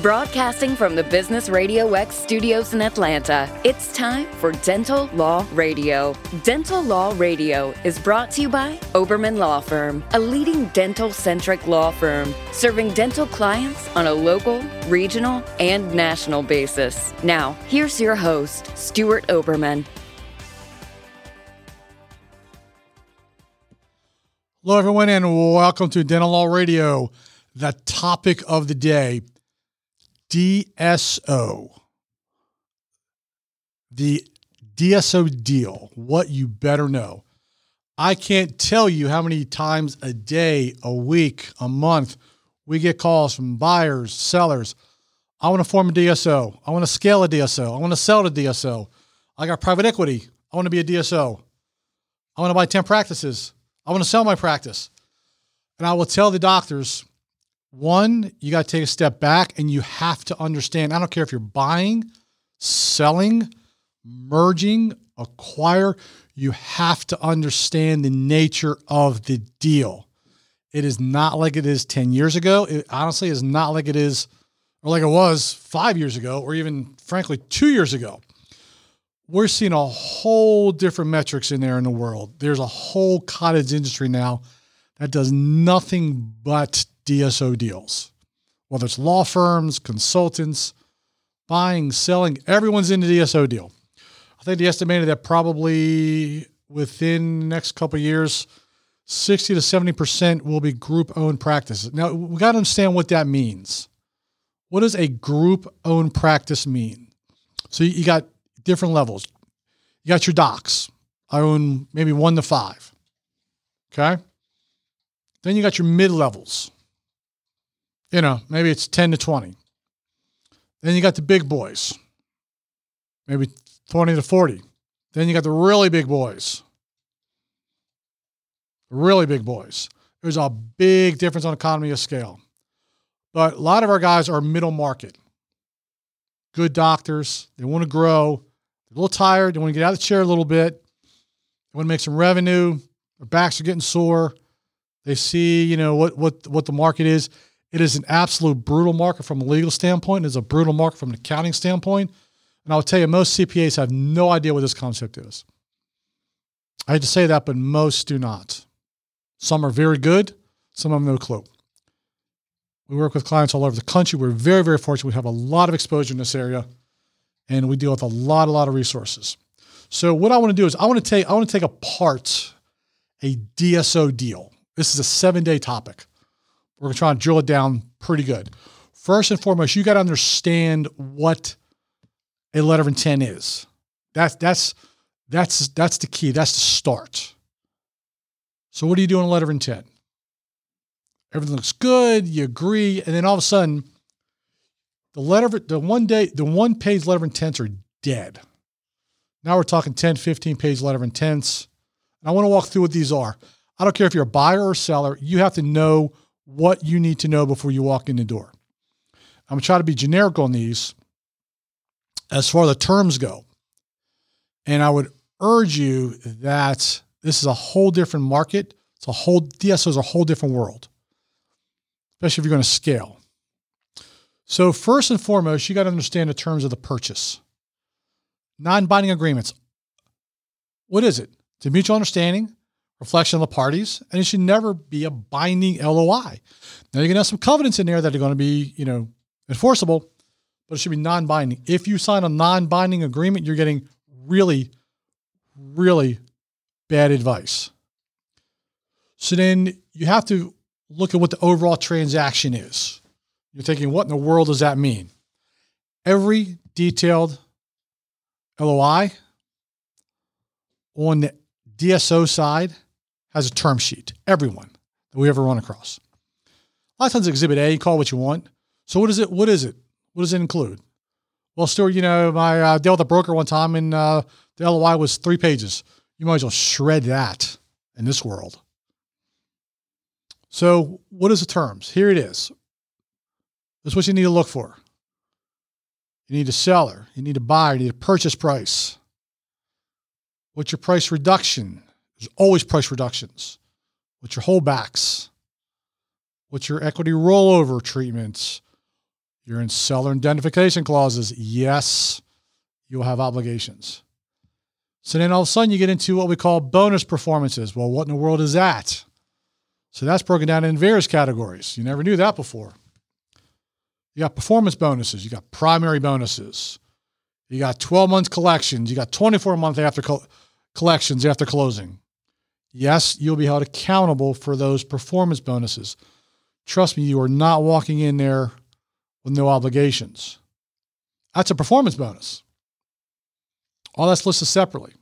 Broadcasting from the Business Radio X studios in Atlanta, it's time for Dental Law Radio. Dental Law Radio is brought to you by Oberman Law Firm, a leading dental centric law firm serving dental clients on a local, regional, and national basis. Now, here's your host, Stuart Oberman. Hello, everyone, and welcome to Dental Law Radio. The topic of the day DSO. The DSO deal, what you better know. I can't tell you how many times a day, a week, a month we get calls from buyers, sellers. I want to form a DSO. I want to scale a DSO. I want to sell a DSO. I got private equity. I want to be a DSO. I want to buy 10 practices. I want to sell my practice. And I will tell the doctors one, you got to take a step back and you have to understand. I don't care if you're buying, selling, merging, acquire, you have to understand the nature of the deal. It is not like it is 10 years ago. It honestly is not like it is, or like it was five years ago, or even frankly, two years ago. We're seeing a whole different metrics in there in the world. There's a whole cottage industry now that does nothing but DSO deals, whether it's law firms, consultants, buying, selling, everyone's in the DSO deal. I think they estimated that probably within the next couple years, 60 to 70% will be group owned practices. Now, we got to understand what that means. What does a group owned practice mean? So you got different levels. You got your docs. I own maybe one to five. Okay. Then you got your mid levels you know, maybe it's 10 to 20. Then you got the big boys, maybe 20 to 40. Then you got the really big boys, really big boys. There's a big difference on economy of scale. But a lot of our guys are middle market, good doctors. They want to grow. They're a little tired. They want to get out of the chair a little bit. They want to make some revenue. Their backs are getting sore. They see, you know, what what what the market is. It is an absolute brutal market from a legal standpoint. It's a brutal market from an accounting standpoint. And I'll tell you, most CPAs have no idea what this concept is. I hate to say that, but most do not. Some are very good, some have no clue. We work with clients all over the country. We're very, very fortunate. We have a lot of exposure in this area, and we deal with a lot, a lot of resources. So what I want to do is I want to take I want to take apart a DSO deal. This is a seven day topic. We're going to try and drill it down pretty good. First and foremost, you got to understand what a letter of intent is. That's that's that's that's the key. That's the start. So what do you do in a letter of intent? Everything looks good, you agree, and then all of a sudden, the letter the one day the one page letter of intents are dead. Now we're talking 10, 15 page letter of intents. And I want to walk through what these are. I don't care if you're a buyer or seller, you have to know what you need to know before you walk in the door. I'm going to try to be generic on these as far as the terms go. And I would urge you that this is a whole different market. It's a whole, DSO is a whole different world, especially if you're going to scale. So, first and foremost, you got to understand the terms of the purchase. Non binding agreements. What is it? It's a mutual understanding reflection of the parties, and it should never be a binding LOI. Now you're gonna have some covenants in there that are gonna be, you know, enforceable, but it should be non-binding. If you sign a non-binding agreement, you're getting really, really bad advice. So then you have to look at what the overall transaction is. You're thinking, what in the world does that mean? Every detailed LOI on the DSO side has a term sheet. Everyone that we ever run across. A lot of times, Exhibit A, call what you want. So what is it? What is it? What does it include? Well, Stuart, you know, I uh, dealt with a broker one time, and uh, the LOI was three pages. You might as well shred that in this world. So, what is the terms? Here it is. This is what you need to look for. You need a seller. You need a buyer. You need a purchase price. What's your price reduction? There's always price reductions. What's your holdbacks? What's your equity rollover treatments? You're in seller indemnification clauses. Yes, you'll have obligations. So then all of a sudden you get into what we call bonus performances. Well, what in the world is that? So that's broken down in various categories. You never knew that before. You got performance bonuses, you got primary bonuses, you got 12 month collections, you got 24 month after co- collections after closing. Yes, you'll be held accountable for those performance bonuses. Trust me, you are not walking in there with no obligations. That's a performance bonus. All that's listed separately.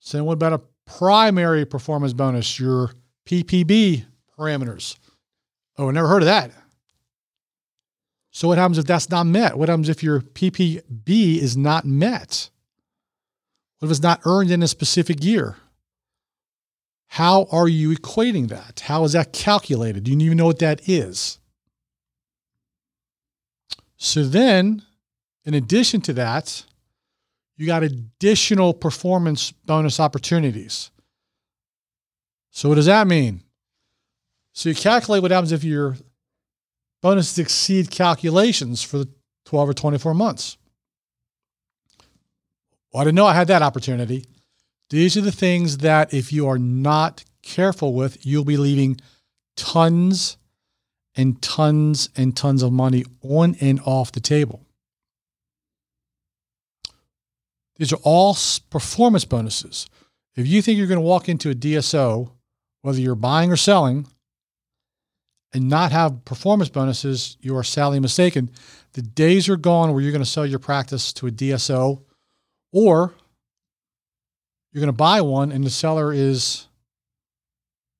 So, what about a primary performance bonus? Your PPB parameters. Oh, I never heard of that. So, what happens if that's not met? What happens if your PPB is not met? What if it's not earned in a specific year? How are you equating that? How is that calculated? Do you even know what that is? So then, in addition to that, you got additional performance bonus opportunities. So, what does that mean? So, you calculate what happens if your bonuses exceed calculations for the 12 or 24 months. Well, I didn't know I had that opportunity. These are the things that, if you are not careful with, you'll be leaving tons and tons and tons of money on and off the table. These are all performance bonuses. If you think you're going to walk into a DSO, whether you're buying or selling, and not have performance bonuses, you are sadly mistaken. The days are gone where you're going to sell your practice to a DSO or you're going to buy one and the seller is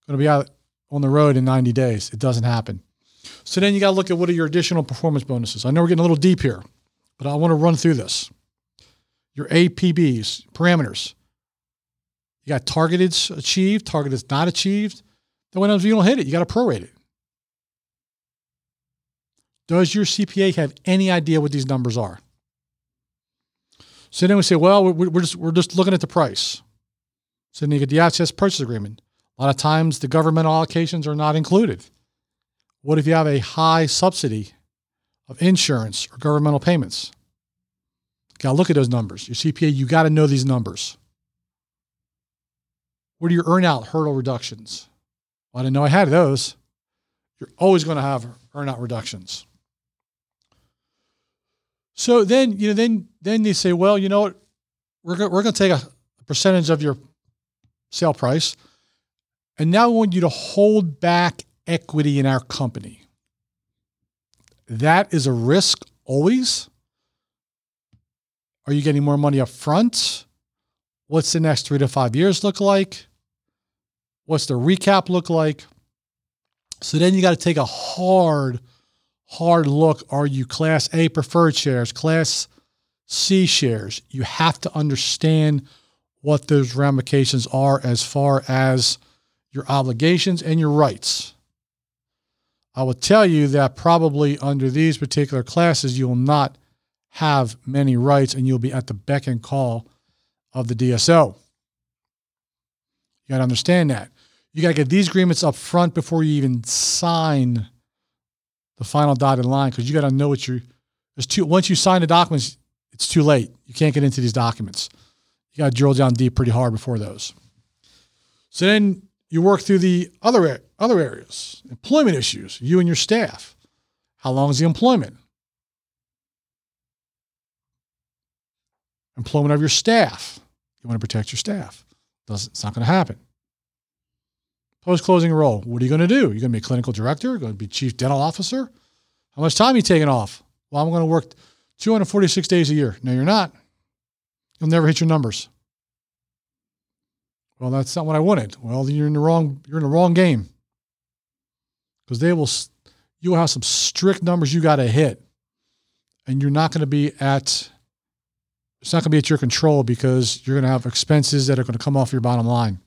going to be out on the road in 90 days. It doesn't happen. So then you got to look at what are your additional performance bonuses. I know we're getting a little deep here, but I want to run through this. Your APBs, parameters. You got targeted achieved, targeted not achieved. Then when you don't hit it, you got to prorate it. Does your CPA have any idea what these numbers are? So then we say, well, we're, just, we're just looking at the price. So then you get the asset purchase agreement. A lot of times the governmental allocations are not included. What if you have a high subsidy of insurance or governmental payments? Got to look at those numbers. Your CPA, you got to know these numbers. What are your earnout hurdle reductions? Well, I didn't know I had those. You're always going to have earnout reductions. So then, you know, then then they say, well, you know what, we're go- we're going to take a percentage of your sale price, and now we want you to hold back equity in our company. That is a risk always. Are you getting more money up front? What's the next three to five years look like? What's the recap look like? So then you got to take a hard hard look are you Class A preferred shares, Class C shares? You have to understand what those ramifications are as far as your obligations and your rights. I will tell you that probably under these particular classes, you will not have many rights and you'll be at the beck and call of the DSO. You got to understand that. You got to get these agreements up front before you even sign the final dotted line because you got to know what you're. There's too once you sign the documents, it's too late. You can't get into these documents. You got to drill down deep pretty hard before those. So then you work through the other other areas, employment issues, you and your staff. How long is the employment? Employment of your staff. You want to protect your staff. Doesn't, it's not going to happen. Post closing role. What are you going to do? You're going to be a clinical director? You're going to be chief dental officer? How much time are you taking off? Well, I'm going to work 246 days a year. No, you're not. You'll never hit your numbers. Well, that's not what I wanted. Well, you're in the wrong. You're in the wrong game because they will. You will have some strict numbers you got to hit, and you're not going to be at. It's not going to be at your control because you're going to have expenses that are going to come off your bottom line.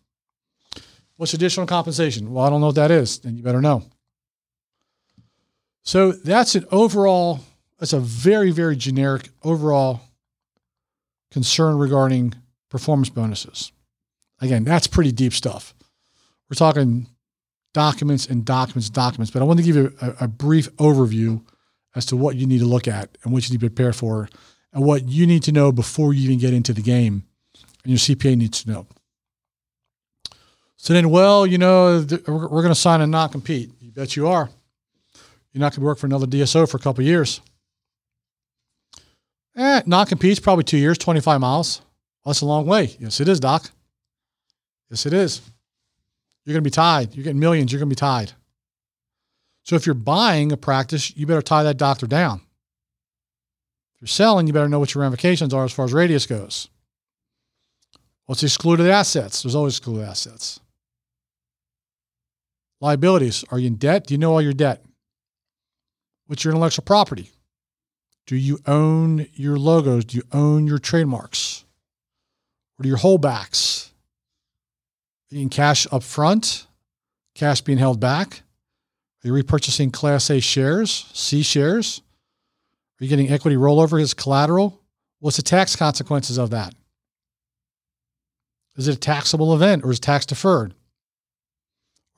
What's additional compensation? Well, I don't know what that is. Then you better know. So that's an overall, that's a very, very generic overall concern regarding performance bonuses. Again, that's pretty deep stuff. We're talking documents and documents, and documents, but I want to give you a, a brief overview as to what you need to look at and what you need to prepare for and what you need to know before you even get into the game and your CPA needs to know. So then, well, you know, th- we're, we're going to sign a non-compete. You bet you are. You're not going to work for another DSO for a couple years. Eh, non-compete's probably two years, 25 miles. Well, that's a long way. Yes, it is, Doc. Yes, it is. You're going to be tied. You're getting millions. You're going to be tied. So if you're buying a practice, you better tie that doctor down. If you're selling, you better know what your ramifications are as far as radius goes. What's excluded assets? There's always excluded assets. Liabilities. Are you in debt? Do you know all your debt? What's your intellectual property? Do you own your logos? Do you own your trademarks? What are your holdbacks? In cash up front? Cash being held back? Are you repurchasing Class A shares, C shares? Are you getting equity rollover as collateral? What's the tax consequences of that? Is it a taxable event or is tax deferred?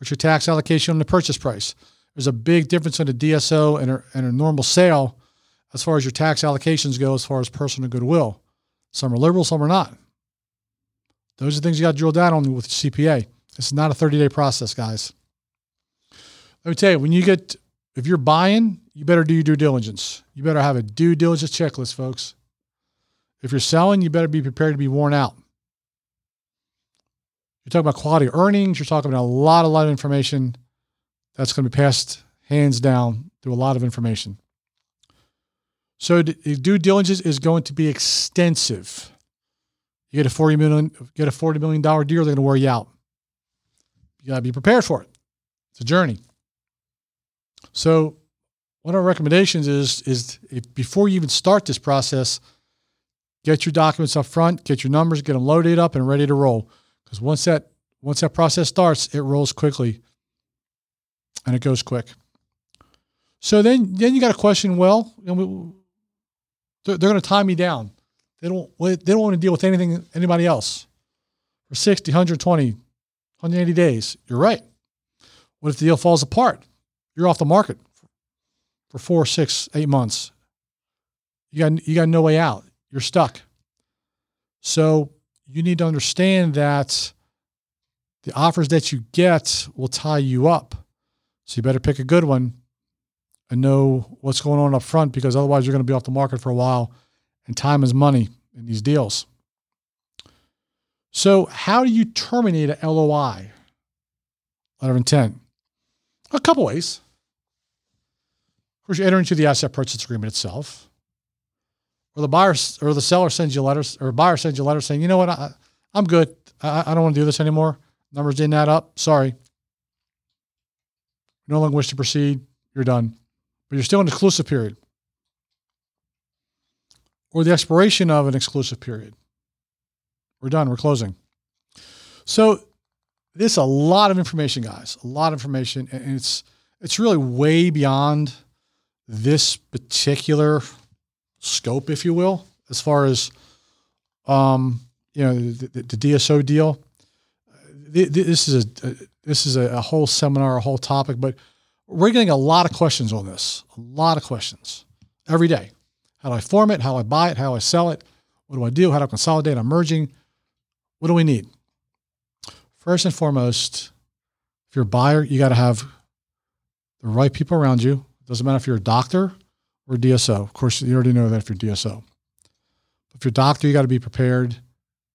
What's your tax allocation on the purchase price? There's a big difference in a DSO and a, and a normal sale as far as your tax allocations go, as far as personal goodwill. Some are liberal, some are not. Those are things you got to drill down on with CPA. It's not a 30 day process, guys. Let me tell you, when you get, if you're buying, you better do your due diligence. You better have a due diligence checklist, folks. If you're selling, you better be prepared to be worn out. You're talking about quality earnings. You're talking about a lot, a lot of information that's going to be passed hands down through a lot of information. So the due diligence is going to be extensive. You get a forty million, get a forty million dollar deal, they're going to wear you out. You got to be prepared for it. It's a journey. So, one of our recommendations is is if, before you even start this process, get your documents up front, get your numbers, get them loaded up and ready to roll. Because once that once that process starts, it rolls quickly, and it goes quick. So then then you got a question. Well, they're, they're going to tie me down. They don't they don't want to deal with anything anybody else for 60, 120, 180 days. You're right. What if the deal falls apart? You're off the market for four, six, eight months. You got you got no way out. You're stuck. So you need to understand that the offers that you get will tie you up. So you better pick a good one and know what's going on up front because otherwise you're going to be off the market for a while and time is money in these deals. So, how do you terminate a LOI, letter of intent? A couple ways. Of course, you enter into the asset purchase agreement itself, or the buyer or the seller sends you letters, or buyer sends you a letter saying, "You know what? I, am good. I, I don't want to do this anymore. Numbers didn't add up. Sorry. No longer wish to proceed. You're done." But you're still in exclusive period, or the expiration of an exclusive period. We're done. We're closing. So this is a lot of information, guys. A lot of information, and it's it's really way beyond this particular scope, if you will, as far as um, you know the, the, the DSO deal. This is a this is a whole seminar, a whole topic, but we're getting a lot of questions on this. A lot of questions every day. How do I form it? How do I buy it? How do I sell it? What do I do? How do I consolidate? I'm merging. What do we need? First and foremost, if you're a buyer, you got to have the right people around you. It doesn't matter if you're a doctor or DSO. Of course, you already know that if you're DSO. If you're a doctor, you got to be prepared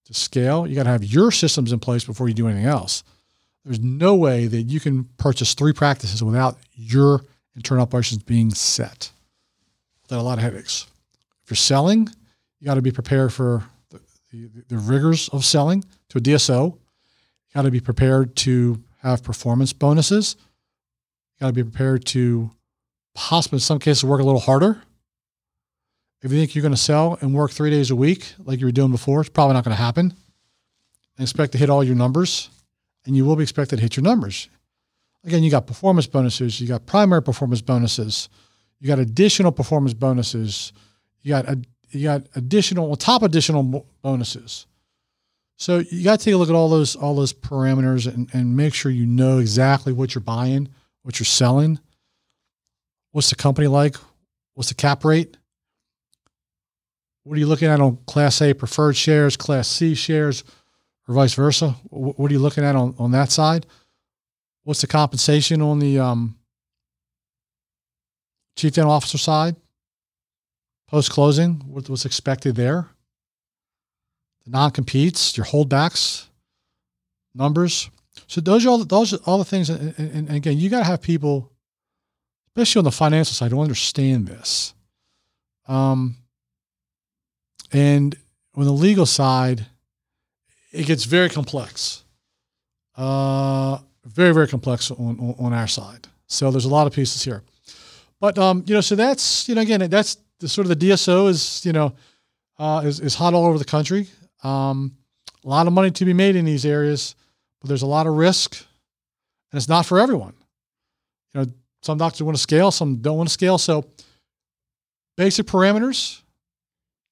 to scale. You got to have your systems in place before you do anything else. There's no way that you can purchase three practices without your internal operations being set. Without a lot of headaches. If you're selling, you got to be prepared for the, the, the rigors of selling to a DSO You got to be prepared to have performance bonuses. You got to be prepared to possibly, in some cases, work a little harder. If you think you're going to sell and work three days a week like you were doing before, it's probably not going to happen. And expect to hit all your numbers, and you will be expected to hit your numbers. Again, you got performance bonuses, you got primary performance bonuses, you got additional performance bonuses, you got a, you got additional, on top additional bonuses. So you got to take a look at all those all those parameters and, and make sure you know exactly what you're buying, what you're selling, what's the company like, What's the cap rate? What are you looking at on Class A preferred shares, Class C shares, or vice versa? What are you looking at on, on that side? What's the compensation on the um, chief dental officer side? Post closing, what was expected there? The non competes, your holdbacks, numbers. So those are all those are all the things. And, and, and again, you got to have people, especially on the financial side, who understand this. Um, and on the legal side, it gets very complex. Uh, very very complex on, on, on our side. So there's a lot of pieces here. But um, you know, so that's you know again that's the sort of the DSO is you know uh, is is hot all over the country. Um, a lot of money to be made in these areas, but there's a lot of risk, and it's not for everyone. You know, some doctors want to scale, some don't want to scale. So basic parameters.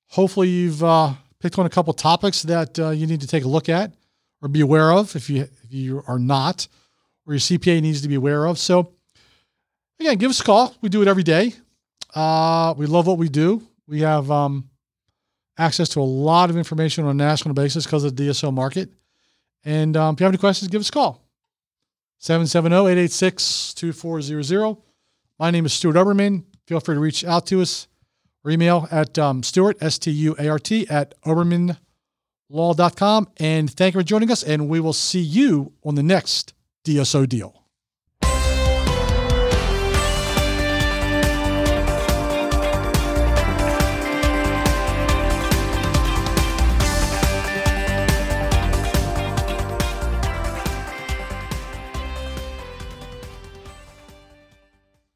Hopefully, you've uh, picked on a couple topics that uh, you need to take a look at or be aware of if you if you are not, or your CPA needs to be aware of. So again, give us a call. We do it every day. Uh, we love what we do. We have um, access to a lot of information on a national basis because of the DSO market. And um, if you have any questions, give us a call. 770-886-2400. My name is Stuart Oberman. Feel free to reach out to us or email at um, Stuart, S-T-U-A-R-T, at obermanlaw.com. And thank you for joining us, and we will see you on the next DSO deal.